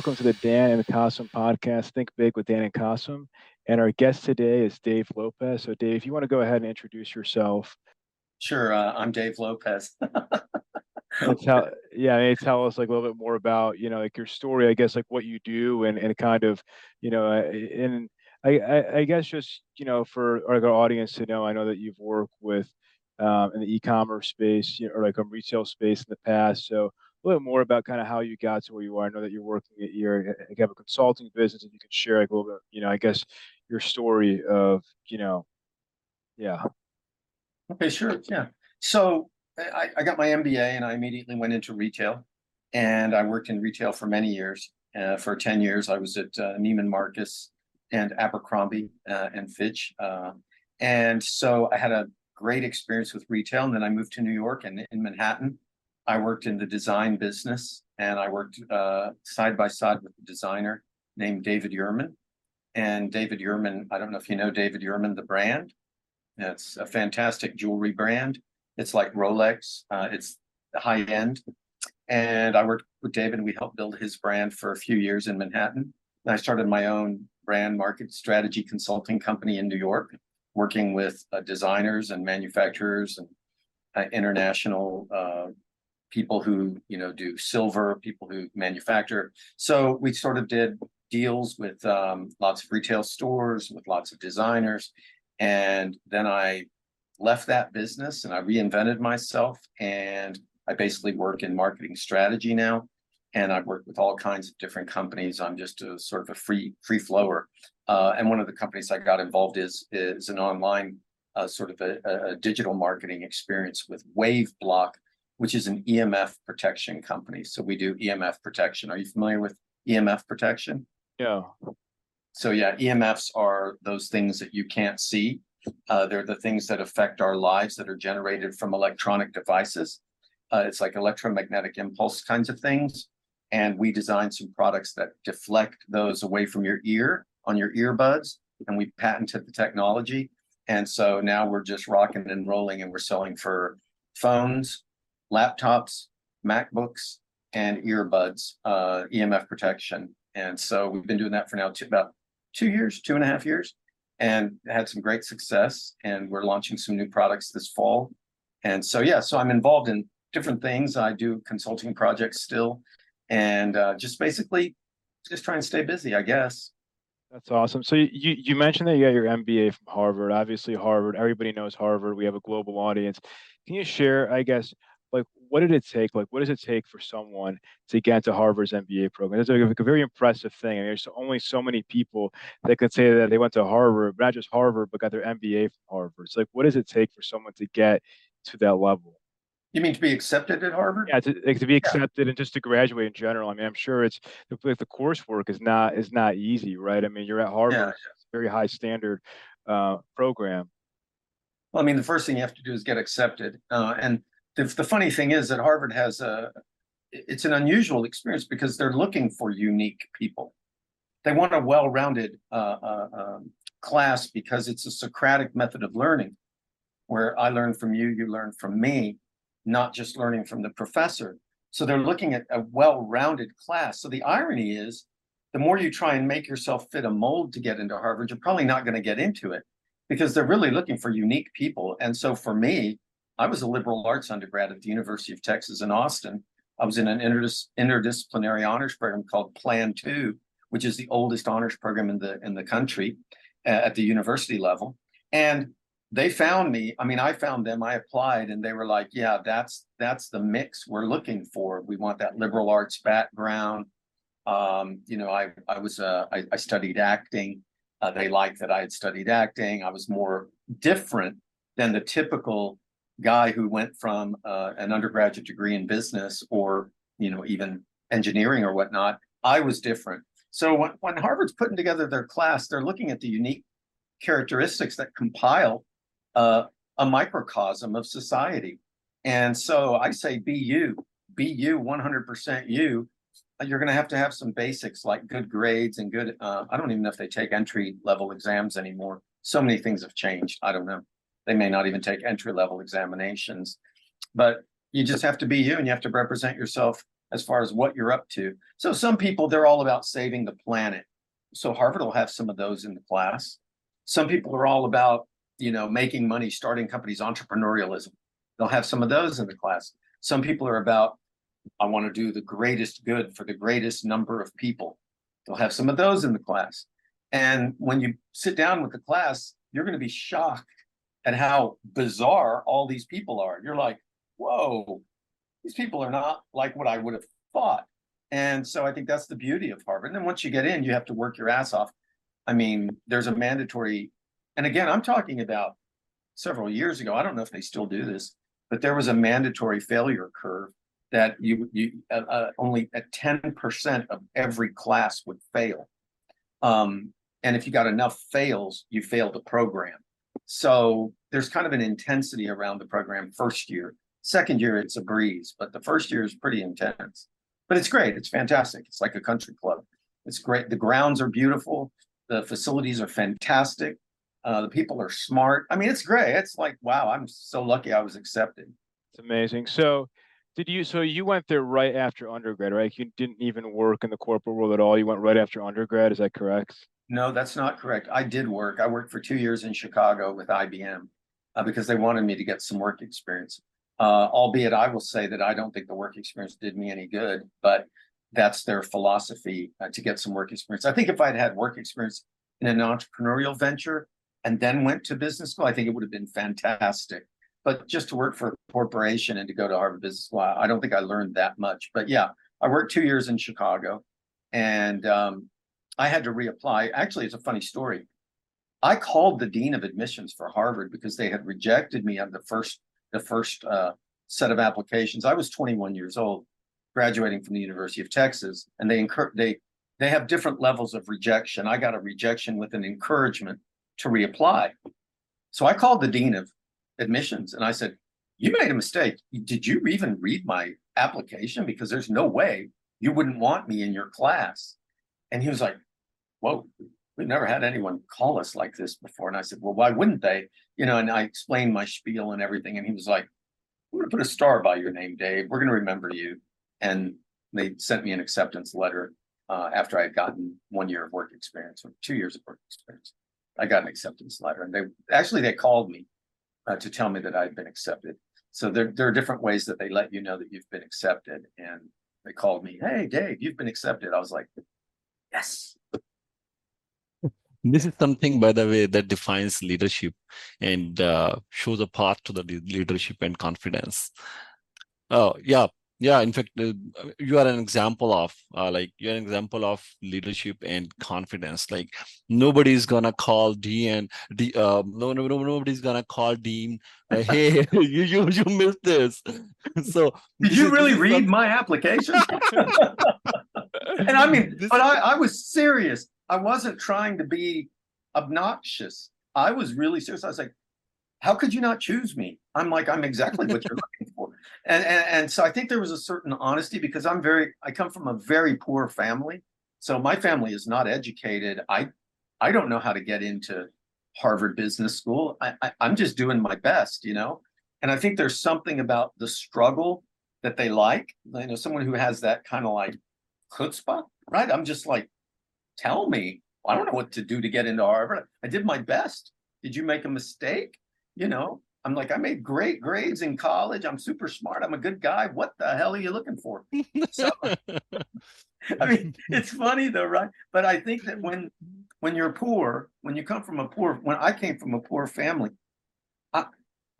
welcome to the Dan and Qasim podcast, Think Big with Dan and Qasim. And our guest today is Dave Lopez. So, Dave, if you want to go ahead and introduce yourself. Sure, uh, I'm Dave Lopez. tell, yeah, tell us like a little bit more about you know like your story, I guess, like what you do and and kind of you know and I, I, I guess just you know for our audience to know, I know that you've worked with um, in the e-commerce space you know, or like a retail space in the past. So a little more about kind of how you got to where you are. I know that you're working at your you have a consulting business, and you can share like a little bit, you know, I guess your story of you know, yeah. Okay, sure, yeah. So I, I got my MBA, and I immediately went into retail, and I worked in retail for many years. Uh, for 10 years, I was at uh, Neiman Marcus and Abercrombie uh, and Fitch. Uh, and so I had a great experience with retail. And then I moved to New York and in Manhattan, I worked in the design business and I worked uh, side by side with a designer named David Yurman. And David Yurman, I don't know if you know David Yurman, the brand. It's a fantastic jewelry brand. It's like Rolex. Uh, it's high end. And I worked with David and we helped build his brand for a few years in Manhattan. And I started my own brand market strategy consulting company in New York, working with uh, designers and manufacturers and uh, international uh, people who you know do silver, people who manufacture. So we sort of did deals with um, lots of retail stores, with lots of designers, and then I left that business and I reinvented myself and I basically work in marketing strategy now and I've worked with all kinds of different companies. I'm just a sort of a free free flower. Uh, and one of the companies I got involved is is an online uh, sort of a, a, digital marketing experience with WaveBlock, which is an EMF protection company. So we do EMF protection. Are you familiar with EMF protection? Yeah. So yeah, EMFs are those things that you can't see. Uh, they're the things that affect our lives that are generated from electronic devices. Uh, it's like electromagnetic impulse kinds of things and we designed some products that deflect those away from your ear on your earbuds and we patented the technology and so now we're just rocking and rolling and we're selling for phones laptops macbooks and earbuds uh, emf protection and so we've been doing that for now two, about two years two and a half years and had some great success and we're launching some new products this fall and so yeah so i'm involved in different things i do consulting projects still and uh, just basically just try and stay busy, I guess. That's awesome. So you you mentioned that you got your MBA from Harvard. Obviously, Harvard. Everybody knows Harvard. We have a global audience. Can you share, I guess, what did it take? Like what does it take for someone to get into Harvard's MBA program? It's like a very impressive thing. I mean, there's only so many people that could say that they went to Harvard, not just Harvard, but got their MBA from Harvard. So like, what does it take for someone to get to that level? You mean to be accepted at Harvard? Yeah, to, like, to be accepted yeah. and just to graduate in general. I mean, I'm sure it's the, the coursework is not is not easy, right? I mean, you're at Harvard, yeah. it's a very high standard uh, program. Well, I mean, the first thing you have to do is get accepted, uh, and the, the funny thing is that Harvard has a it's an unusual experience because they're looking for unique people. They want a well-rounded uh, uh um, class because it's a Socratic method of learning, where I learn from you, you learn from me not just learning from the professor. So they're looking at a well rounded class. So the irony is, the more you try and make yourself fit a mold to get into Harvard, you're probably not going to get into it because they're really looking for unique people. And so for me, I was a liberal arts undergrad at the University of Texas in Austin. I was in an interdis- interdisciplinary honors program called Plan Two, which is the oldest honors program in the in the country uh, at the university level. And they found me i mean i found them i applied and they were like yeah that's that's the mix we're looking for we want that liberal arts background um, you know i i was uh, I, I studied acting uh, they liked that i had studied acting i was more different than the typical guy who went from uh, an undergraduate degree in business or you know even engineering or whatnot i was different so when, when harvard's putting together their class they're looking at the unique characteristics that compile uh, a microcosm of society. And so I say, be you, be you, 100% you. You're going to have to have some basics like good grades and good. Uh, I don't even know if they take entry level exams anymore. So many things have changed. I don't know. They may not even take entry level examinations, but you just have to be you and you have to represent yourself as far as what you're up to. So some people they're all about saving the planet. So Harvard will have some of those in the class. Some people are all about, you know, making money, starting companies, entrepreneurialism. They'll have some of those in the class. Some people are about, I want to do the greatest good for the greatest number of people. They'll have some of those in the class. And when you sit down with the class, you're going to be shocked at how bizarre all these people are. You're like, whoa, these people are not like what I would have thought. And so I think that's the beauty of Harvard. And then once you get in, you have to work your ass off. I mean, there's a mandatory, and again, I'm talking about several years ago. I don't know if they still do this, but there was a mandatory failure curve that you you uh, uh, only at 10% of every class would fail. Um, and if you got enough fails, you failed the program. So there's kind of an intensity around the program first year. Second year, it's a breeze, but the first year is pretty intense. But it's great. It's fantastic. It's like a country club. It's great. The grounds are beautiful. The facilities are fantastic. Uh, the people are smart. I mean, it's great. It's like, wow, I'm so lucky I was accepted. It's amazing. So, did you? So you went there right after undergrad, right? You didn't even work in the corporate world at all. You went right after undergrad. Is that correct? No, that's not correct. I did work. I worked for two years in Chicago with IBM uh, because they wanted me to get some work experience. Uh, albeit I will say that I don't think the work experience did me any good, but that's their philosophy uh, to get some work experience. I think if I'd had work experience in an entrepreneurial venture and then went to business school, I think it would have been fantastic. But just to work for a corporation and to go to Harvard Business School, I don't think I learned that much. But yeah, I worked two years in Chicago and um, I had to reapply. Actually, it's a funny story. I called the dean of admissions for Harvard because they had rejected me on the first the first uh, set of applications. I was 21 years old, graduating from the University of Texas, and they incur they they have different levels of rejection. I got a rejection with an encouragement to reapply. So I called the dean of admissions and I said, "You made a mistake. Did you even read my application? Because there's no way you wouldn't want me in your class." And he was like, "Whoa." We've never had anyone call us like this before. And I said, Well, why wouldn't they? you know, and I explained my spiel and everything. And he was like, We're going to put a star by your name, Dave. We're going to remember you. And they sent me an acceptance letter uh, after I had gotten one year of work experience or two years of work experience. I got an acceptance letter, and they actually they called me uh, to tell me that I'd been accepted. So there, there are different ways that they let you know that you've been accepted. And they called me, "Hey, Dave, you've been accepted." I was like, "Yes, this is something by the way that defines leadership and uh, shows a path to the leadership and confidence. Oh yeah. Yeah in fact uh, you are an example of uh, like you're an example of leadership and confidence. Like nobody's gonna call dean D, uh, no, no, no nobody's gonna call dean uh, hey you, you you missed this. So did you really read my application? And i mean but I, I was serious I wasn't trying to be obnoxious. I was really serious. I was like, how could you not choose me? I'm like, I'm exactly what you're looking for. And, and and so I think there was a certain honesty because I'm very I come from a very poor family. So my family is not educated. I I don't know how to get into Harvard Business School. I, I I'm just doing my best, you know. And I think there's something about the struggle that they like. You know, someone who has that kind of like chutzpah, right? I'm just like, tell me. I don't know what to do to get into Harvard. I did my best. Did you make a mistake? You know, I'm like, I made great grades in college. I'm super smart. I'm a good guy. What the hell are you looking for? So, I mean, it's funny though, right? But I think that when when you're poor, when you come from a poor, when I came from a poor family, I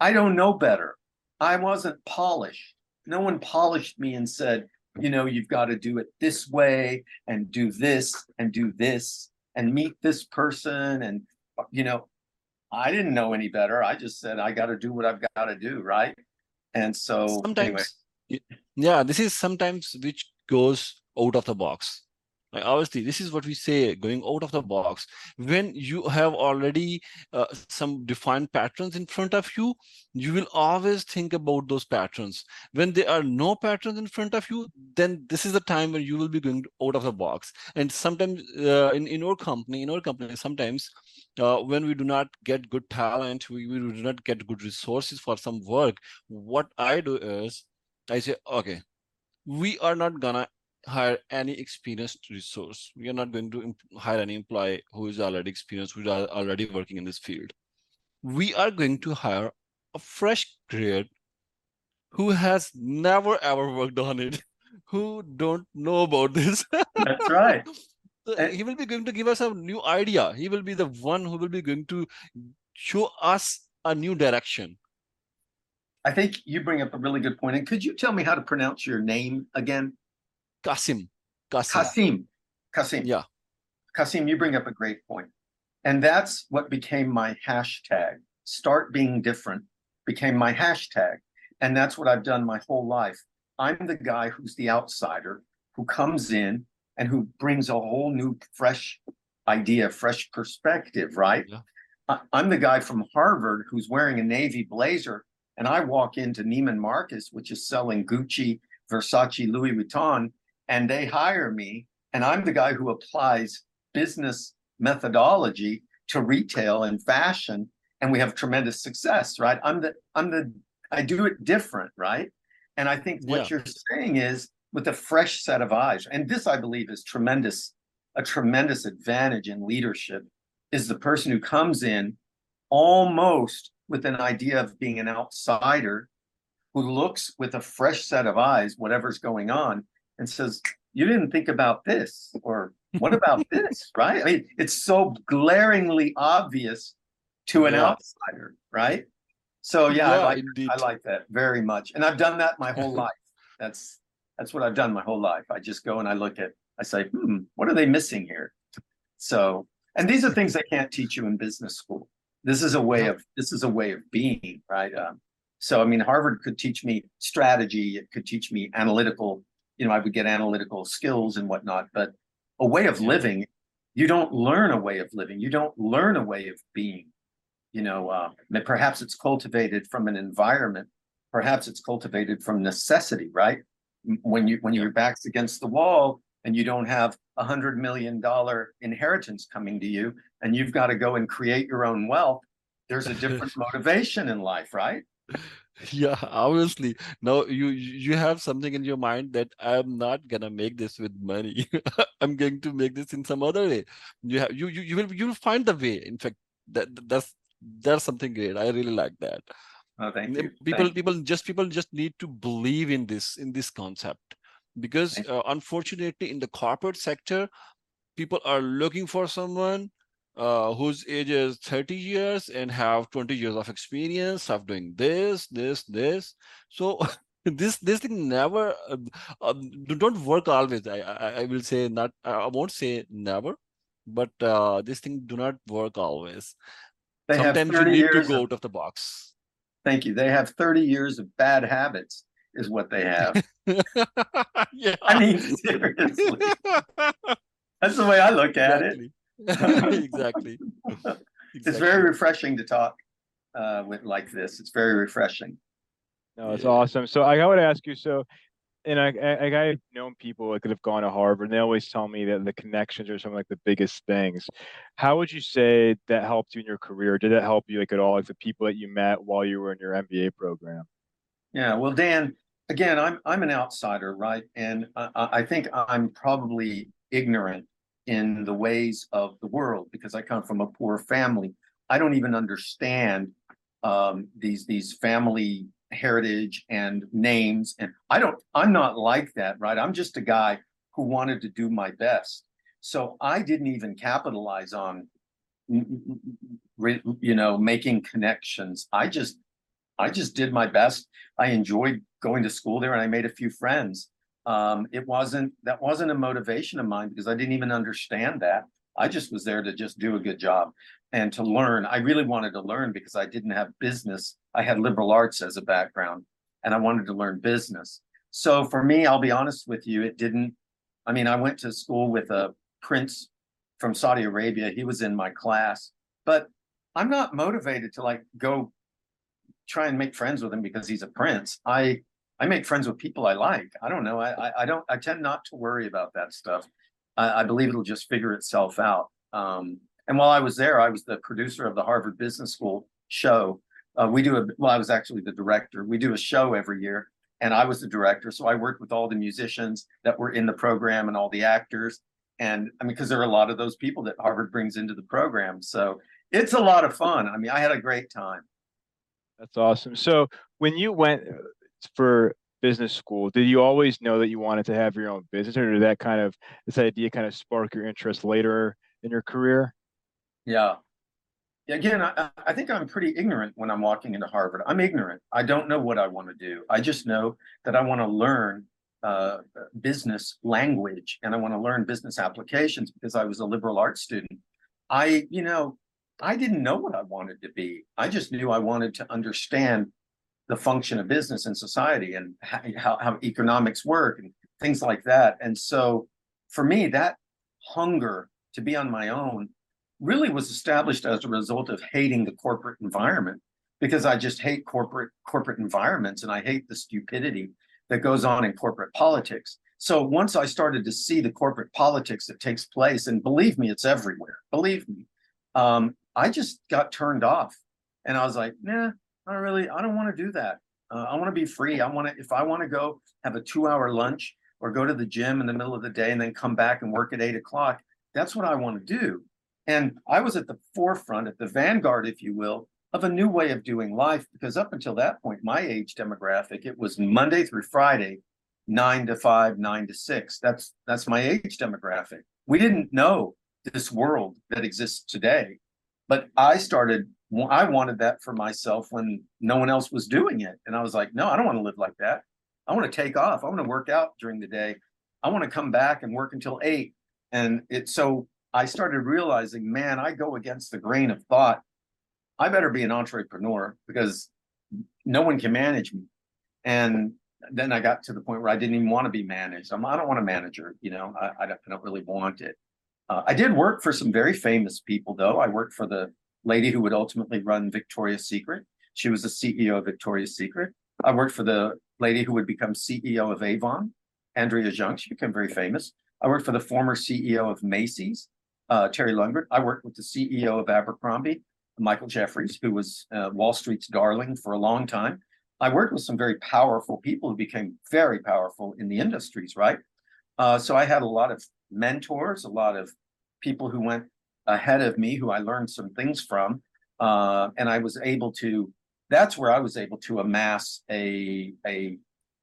I don't know better. I wasn't polished. No one polished me and said, you know, you've got to do it this way and do this and do this and meet this person. And, you know, I didn't know any better. I just said, I got to do what I've got to do. Right. And so, sometimes, anyway. yeah, this is sometimes which goes out of the box. Like obviously, this is what we say going out of the box. When you have already uh, some defined patterns in front of you, you will always think about those patterns. When there are no patterns in front of you, then this is the time when you will be going out of the box. And sometimes uh, in, in our company, in our company, sometimes uh, when we do not get good talent, we, we do not get good resources for some work, what I do is I say, okay, we are not gonna hire any experienced resource. We are not going to hire any employee who is already experienced, who is already working in this field. We are going to hire a fresh grad who has never ever worked on it, who don't know about this. That's right. So he will be going to give us a new idea. He will be the one who will be going to show us a new direction. I think you bring up a really good point. And could you tell me how to pronounce your name again? Qasim. Qasim. Qasim. Qasim. Yeah. Qasim, you bring up a great point. And that's what became my hashtag. Start being different became my hashtag. And that's what I've done my whole life. I'm the guy who's the outsider who comes in and who brings a whole new, fresh idea, fresh perspective, right? Yeah. I- I'm the guy from Harvard who's wearing a navy blazer, and I walk into Neiman Marcus, which is selling Gucci, Versace, Louis Vuitton, and they hire me. And I'm the guy who applies business methodology to retail and fashion, and we have tremendous success, right? I'm the I'm the I do it different, right? And I think what Yeah. you're saying is with a fresh set of eyes, and this I believe is tremendous, a tremendous advantage in leadership, is the person who comes in almost with an idea of being an outsider who looks with a fresh set of eyes, whatever's going on, and says, You didn't think about this, or what about this, right? I mean, it's so glaringly obvious to an Yeah. outsider, right? So yeah, I like. I like that very much. And I've done that my whole life. That's that's what I've done my whole life. I just go and I look at I say, hmm, what are they missing here? So and these are things they can't teach you in business school. This is a way of this is a way of being, right? Um, so I mean, Harvard could teach me strategy, it could teach me analytical, you know, I would get analytical skills and whatnot, but a way of living, you don't learn a way of living, you don't learn a way of being. You know, uh, perhaps it's cultivated from an environment, perhaps it's cultivated from necessity, right? When you when your back's against the wall and you don't have a hundred million dollar inheritance coming to you, and you've got to go and create your own wealth, there's a different motivation in life, right? Yeah, obviously. Now you you have something in your mind that I'm not gonna make this with money. I'm going to make this in some other way. You have you you you will you will find the way. In fact, that that's that's something great. I really like that. Oh, thank you. People Thank you. people just people just need to believe in this in this concept because uh, unfortunately in the corporate sector, people are looking for someone uh, whose age is 30 years and have 20 years of experience of doing this, this, this. So this this thing never uh, uh, do- don't work always. I, I I will say not. I won't say never, but uh, this thing do not work always. They have Sometimes you 30 need to go of- out of the box. Thank you. They have 30 years of bad habits, is what they have. yeah. I mean, seriously. That's the way I look at it. Exactly. exactly. It's very refreshing to talk uh, with like this. It's very refreshing. No, it's Yeah. awesome. So I, I would ask you, so, and I, I, I've known people like that have gone to Harvard, and they always tell me that the connections are some of like the biggest things. How would you say that helped you in your career? Did it help you like at all, like the people that you met while you were in your MBA program? Yeah. Well, Dan, again, I'm I'm an outsider, right? And I, I I think I'm probably ignorant in the ways of the world because I come from a poor family. I don't even understand um, these these family heritage and names, and I don't. I'm not like that, right? I'm just a guy who wanted to do my best. So I didn't even capitalize on, you know, making connections. I just I just did my best. I enjoyed going to school there and I made a few friends. Um, it wasn't that wasn't a motivation of mine because I didn't even understand that. I just was there to just do a good job and to learn. I really wanted to learn because I didn't have business. I had liberal arts as a background and I wanted to learn business. So for me, I'll be honest with you, it didn't. I mean, I went to school with a prince from Saudi Arabia. He was in my class, but I'm not motivated to like go try and make friends with him because he's a prince. I I make friends with people I like. I don't know. I I, I don't. I tend not to worry about that stuff. I, I believe it'll just figure itself out. Um, and while I was there, I was the producer of the Harvard Business School show. Uh, we do a well. I was actually the director. We do a show every year and I was the director. So I worked with all the musicians that were in the program and all the actors. And I mean, because there are a lot of those people that Harvard brings into the program. So it's a lot of fun. I mean, I had a great time. That's awesome. So when you went for business school, did you always know that you wanted to have your own business, or did that kind of this idea kind of spark your interest later in your career? Yeah. Again, I, I think I'm pretty ignorant when I'm walking into Harvard. I'm ignorant. I don't know what I want to do. I just know that I want to learn uh, business language and I want to learn business applications because I was a liberal arts student. I, you know, I didn't know what I wanted to be. I just knew I wanted to understand the function of business and society and how, how economics work and things like that. And so for me, that hunger to be on my own really was established as a result of hating the corporate environment because I just hate corporate corporate environments and I hate the stupidity that goes on in corporate politics. So once I started to see the corporate politics that takes place, and believe me, it's everywhere. Believe me, um, I just got turned off, and I was like, nah, I don't really, I don't want to do that. Uh, I want to be free. I want to, if I want to go have a two-hour lunch or go to the gym in the middle of the day and then come back and work at eight o'clock, that's what I want to do. And I was at the forefront, at the vanguard, if you will, of a new way of doing life. Because up until that point, my age demographic, it was Monday through Friday, nine to five, nine to six. That's that's my age demographic. We didn't know this world that exists today. But I started, I wanted that for myself when no one else was doing it. And I was like, no, I don't want to live like that. I want to take off. I want to work out during the day. I want to come back and work until eight. And it's so I started realizing, man, I go against the grain of thought. I better be an entrepreneur because no one can manage me. And then I got to the point where I didn't even want to be managed. I'm, I don't want a manager, you know, I, I, don't, I don't really want it. Uh, I did work for some very famous people, though. I worked for the lady who would ultimately run Victoria's Secret. She was the CEO of Victoria's Secret. I worked for the lady who would become CEO of Avon, Andrea Jung. She became very famous. I worked for the former CEO of Macy's, uh, Terry Lundgren. I worked with the CEO of Abercrombie, Michael Jeffries, who was uh, Wall Street's darling for a long time. I worked with some very powerful people who became very powerful in the industries, right? Uh, so I had a lot of mentors, a lot of people who went ahead of me, who I learned some things from, uh, and I was able to. That's where I was able to amass a a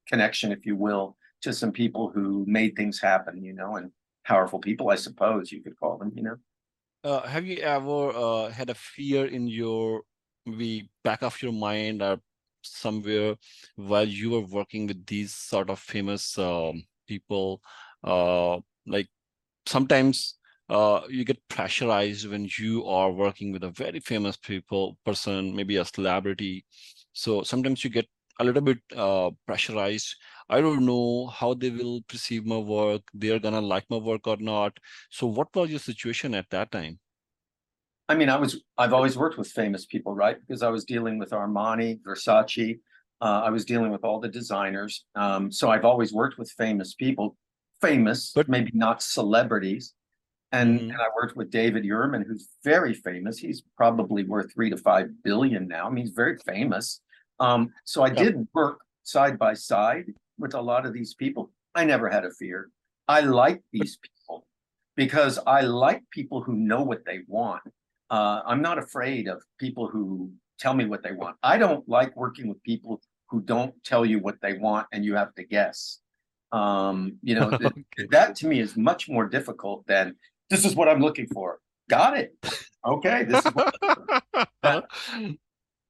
connection, if you will, to some people who made things happen, you know, and powerful people, I suppose you could call them, you know. Uh, have you ever uh, had a fear in your maybe back of your mind or somewhere while you were working with these sort of famous um, people? Uh, like sometimes uh, you get pressurized when you are working with a very famous people person, maybe a celebrity. So sometimes you get a little bit uh, pressurized. I don't know how they will perceive my work. They're gonna like my work or not. So what was your situation at that time? I mean, I was I've always worked with famous people, right? Because I was dealing with Armani, Versace. Uh, I was dealing with all the designers. Um, so I've always worked with famous people, famous, but maybe not celebrities. And, mm-hmm. and I worked with David Yurman, who's very famous. He's probably worth three to five billion now. I mean, he's very famous. Um, so I did work side by side with a lot of these people. I never had a fear. I like these people because I like people who know what they want. Uh, I'm not afraid of people who tell me what they want. I don't like working with people who don't tell you what they want and you have to guess. Um, you know, okay. that to me is much more difficult than this is what I'm looking for. Got it. Okay. This is what, that,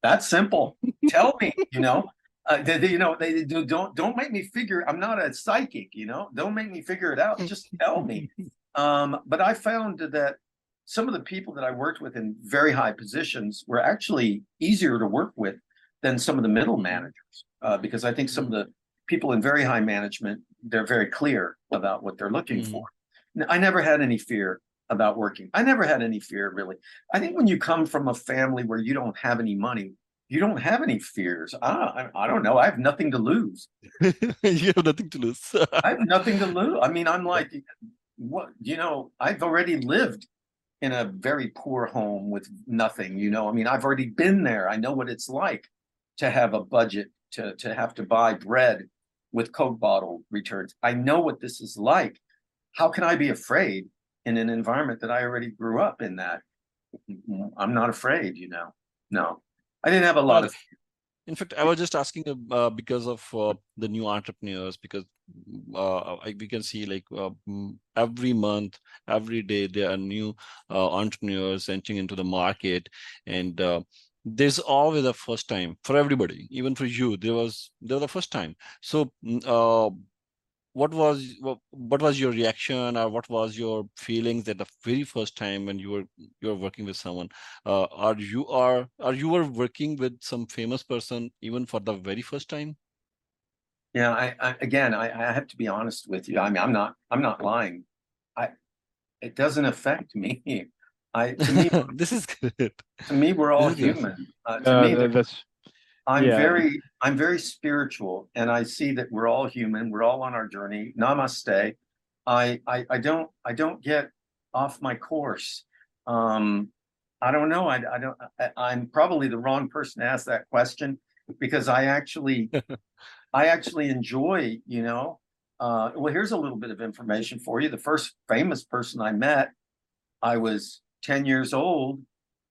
that's simple. Tell me, you know, uh, they, they, you know, they do, don't don't make me figure. I'm not a psychic, you know. Don't make me figure it out. Just tell me. Um, but I found that some of the people that I worked with in very high positions were actually easier to work with than some of the middle managers, uh, because I think some of the people in very high management they're very clear about what they're looking mm-hmm. for. I never had any fear about working. I never had any fear really. I think when you come from a family where you don't have any money, you don't have any fears. I, I, I don't know. I have nothing to lose. you have nothing to lose. I have nothing to lose. I mean, I'm like, what, you know, I've already lived in a very poor home with nothing, you know, I mean, I've already been there. I know what it's like to have a budget, to, to have to buy bread with Coke bottle returns. I know what this is like. How can I be afraid in an environment that I already grew up in that? I'm not afraid, you know. No. I didn't have a lot of In fact, I was just asking uh, because of uh, the new entrepreneurs, because uh, we can see like uh, every month, every day, there are new uh, entrepreneurs entering into the market, and uh, there's always a first time for everybody, even for you. There was there was the first time. So, mm, uh, what was what, what was your reaction, or what was your feelings at the very first time when you were you were working with someone? uh, are you are are you were working with some famous person even for the very first time Yeah, I, I again, I, I have to be honest with you. I mean, I'm not, I'm not lying. I, it doesn't affect me. I, to me, this is good to me, we're all This is good. human. Uh, to Uh, me, th- the- that's I'm yeah. very, I'm very spiritual, and I see that we're all human. We're all on our journey. Namaste. I, I, I don't, I don't get off my course. Um, I don't know. I, I don't. I, I'm probably the wrong person to ask that question because I actually, I actually enjoy. You know, uh, well, here's a little bit of information for you. The first famous person I met, I was 10 years old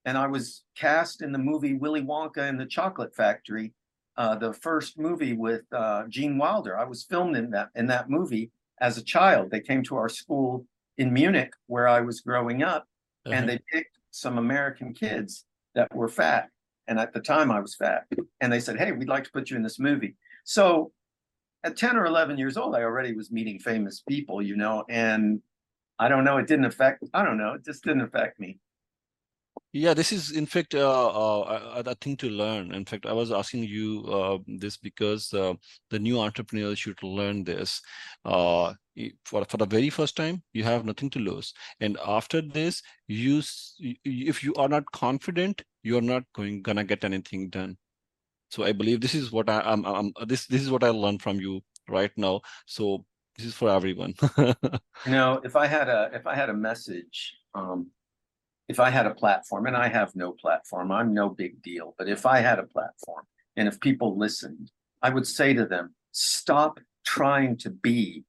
and I was cast in the movie Willy Wonka and the Chocolate Factory, uh, the first movie with uh, Gene Wilder. I was filmed in that in that movie as a child. They came to our school in Munich where I was growing up, Uh-huh. and they picked some American kids that were fat. And at the time, I was fat, and they said, "Hey, we'd like to put you in this movie." So, at 10 or 11 years old, I already was meeting famous people, you know, and I don't know. It didn't affect. I don't know. It just didn't affect me. Yeah this is in fact uh, uh, a, thing to learn. In fact i was asking you uh, this because uh, the new entrepreneurs should learn this uh, for, for the very first time you have nothing to lose. And after this you if you are not confident you're not going gonna get anything done. So i believe this is what i am this this is what i learned from you right now. So this is for everyone. You if I had a if I had a message, um, if I had a platform, and I have no platform, I'm no big deal. But if I had a platform, and if people listened, I would say to them, stop trying to be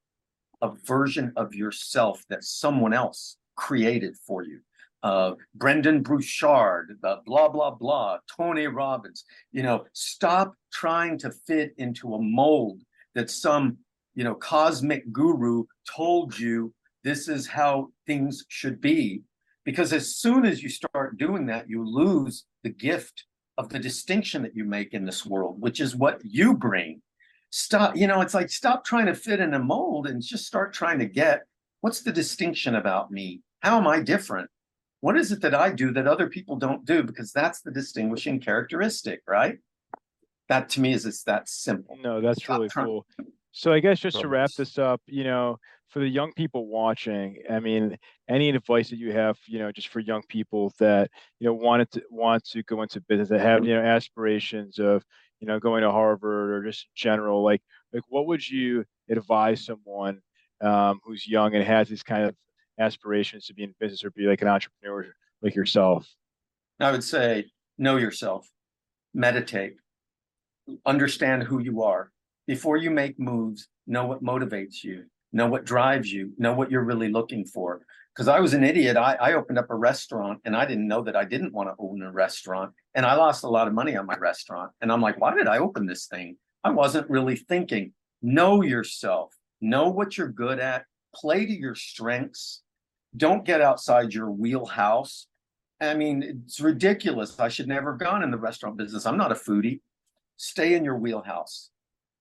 a version of yourself that someone else created for you. Uh, Brendon Burchard, the blah blah blah, Tony Robbins. You know, stop trying to fit into a mold that some you know cosmic guru told you this is how things should be because as soon as you start doing that you lose the gift of the distinction that you make in this world which is what you bring. Stop you know it's like stop trying to fit in a mold and just start trying to get what's the distinction about me? How am i different? What is it that i do that other people don't do? Because that's the distinguishing characteristic right? That to me is it's that simple. No, that's Stop really trying- cool. So I guess just to wrap this up, you know, for the young people watching, I mean, any advice that you have, you know, just for young people that, you know, wanted to want to go into business that have, you know, aspirations of, you know, going to Harvard or just general, like like what would you advise someone um, who's young and has these kind of aspirations to be in business or be like an entrepreneur like yourself? I would say know yourself, meditate, understand who you are. Before you make moves, know what motivates you, know what drives you, know what you're really looking for. Because I was an idiot. I, I opened up a restaurant and I didn't know that I didn't want to own a restaurant. And I lost a lot of money on my restaurant. And I'm like, why did I open this thing? I wasn't really thinking. Know yourself, know what you're good at, play to your strengths. Don't get outside your wheelhouse. I mean, it's ridiculous. I should never have gone in the restaurant business. I'm not a foodie. Stay in your wheelhouse.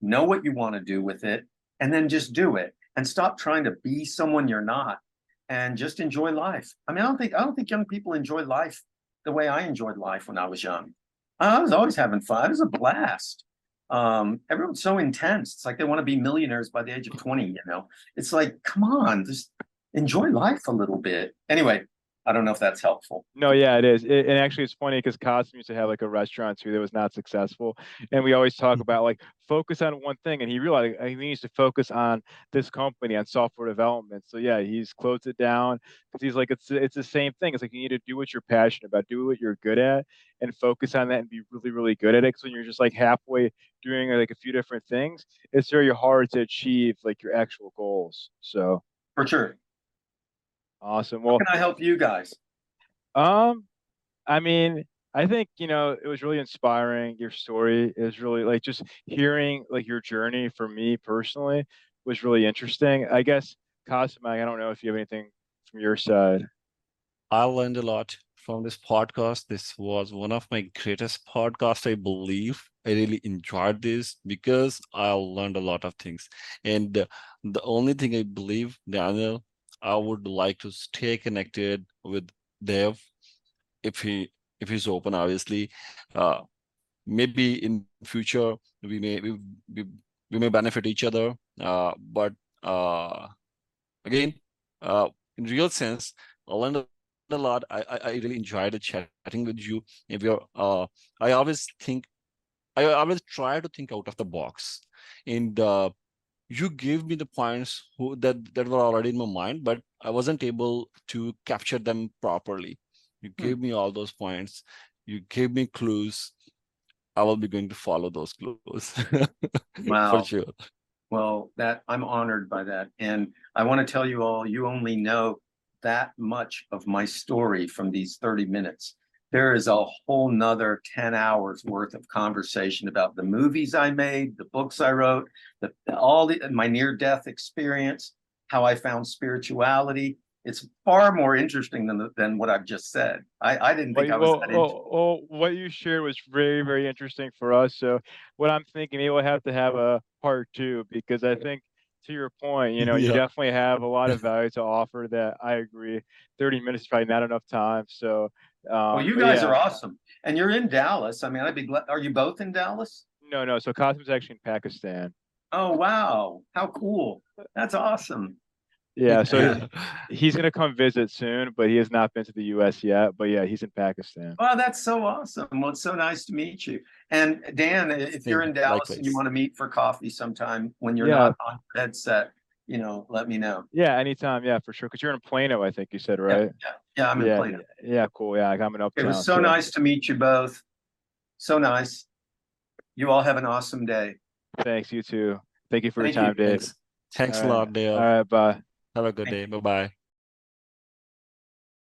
Know what you want to do with it and then just do it and stop trying to be someone you're not and just enjoy life. I mean, I don't think I don't think young people enjoy life the way I enjoyed life when I was young. I was always having fun. It was a blast. Um, everyone's so intense. It's like they want to be millionaires by the age of 20, you know. It's like, come on, just enjoy life a little bit. Anyway, I don't know if that's helpful. No, yeah, it is. It, and actually, it's funny because Qasim used to have like a restaurant too that was not successful, and we always talk Mhm. about like focus on one thing, and he realized he needs to focus on this company on software development. So yeah, he's closed it down because he's like it's it's the same thing. It's like you need to do what you're passionate about, do what you're good at, and focus on that and be really really good at it. Because when you're just like halfway doing like a few different things, it's very hard to achieve like your actual goals. So For sure. Awesome. How Well, can I help you guys? Um, I mean, I think, you know, it was really inspiring. Your story is really like just hearing like your journey for me personally was really interesting. I guess, Cosmo, I don't know if you have anything from your side. I learned a lot from this podcast. This was one of my greatest podcasts, I believe. I really enjoyed this because I learned a lot of things. And uh, the only thing I believe, Daniel, I would like to stay connected with Dev if he if he's open, obviously. Uh, maybe in future we may we, we, we may benefit each other. Uh, but uh, again, uh, in real sense, I learned a lot. I, I I really enjoyed chatting with you. If you're, uh, I always think, I always try to think out of the box, and uh, you gave me the points who that that were already in my mind, but I wasn't able to capture them properly. You Hmm. gave me all those points. You gave me clues. I will be going to follow those clues Wow. for sure. Well, that I'm honored by that. And I want to tell you all, you only know that much of my story from these 30 minutes. There is a whole nother 10 hours worth of conversation about the movies I made, the books I wrote, the all the my near-death experience, how I found spirituality. It's far more interesting than than what I've just said. I, I didn't think you- I was well, that into well, well, what you shared was very, very interesting for us. So what I'm thinking, maybe we'll have to have a part two because I think to your point, you know, you definitely have a lot of value to offer that I agree. 30 minutes is probably not enough time. So Well, um, you guys yeah. are awesome. And you're in Dallas. I mean, I'd be glad. Are you both in Dallas? No, no. So Qasim's actually in Pakistan. Oh, wow. How cool. That's awesome. Yeah, so Yeah. he's gonna come visit soon, but he has not been to the US yet. But yeah, he's in Pakistan. Wow, that's so awesome. Well, it's so nice to meet you. And Dan, if you're in Same, Dallas and you want to meet for coffee sometime when you're Yeah. not on your headset, you know, let me know. Yeah, anytime. Yeah, for sure. Because you're in Plano, I think you said, right? Yeah, yeah, I'm in yeah, Plano. yeah, cool. Yeah, I'm in It was so nice to meet you both. So nice. You all have an awesome day. Thanks, you too. Thank you for your Thank you. time, Dave. Thanks. Thanks a All right. lot, Dale. All right, bye. Have a good Thank day. Bye bye.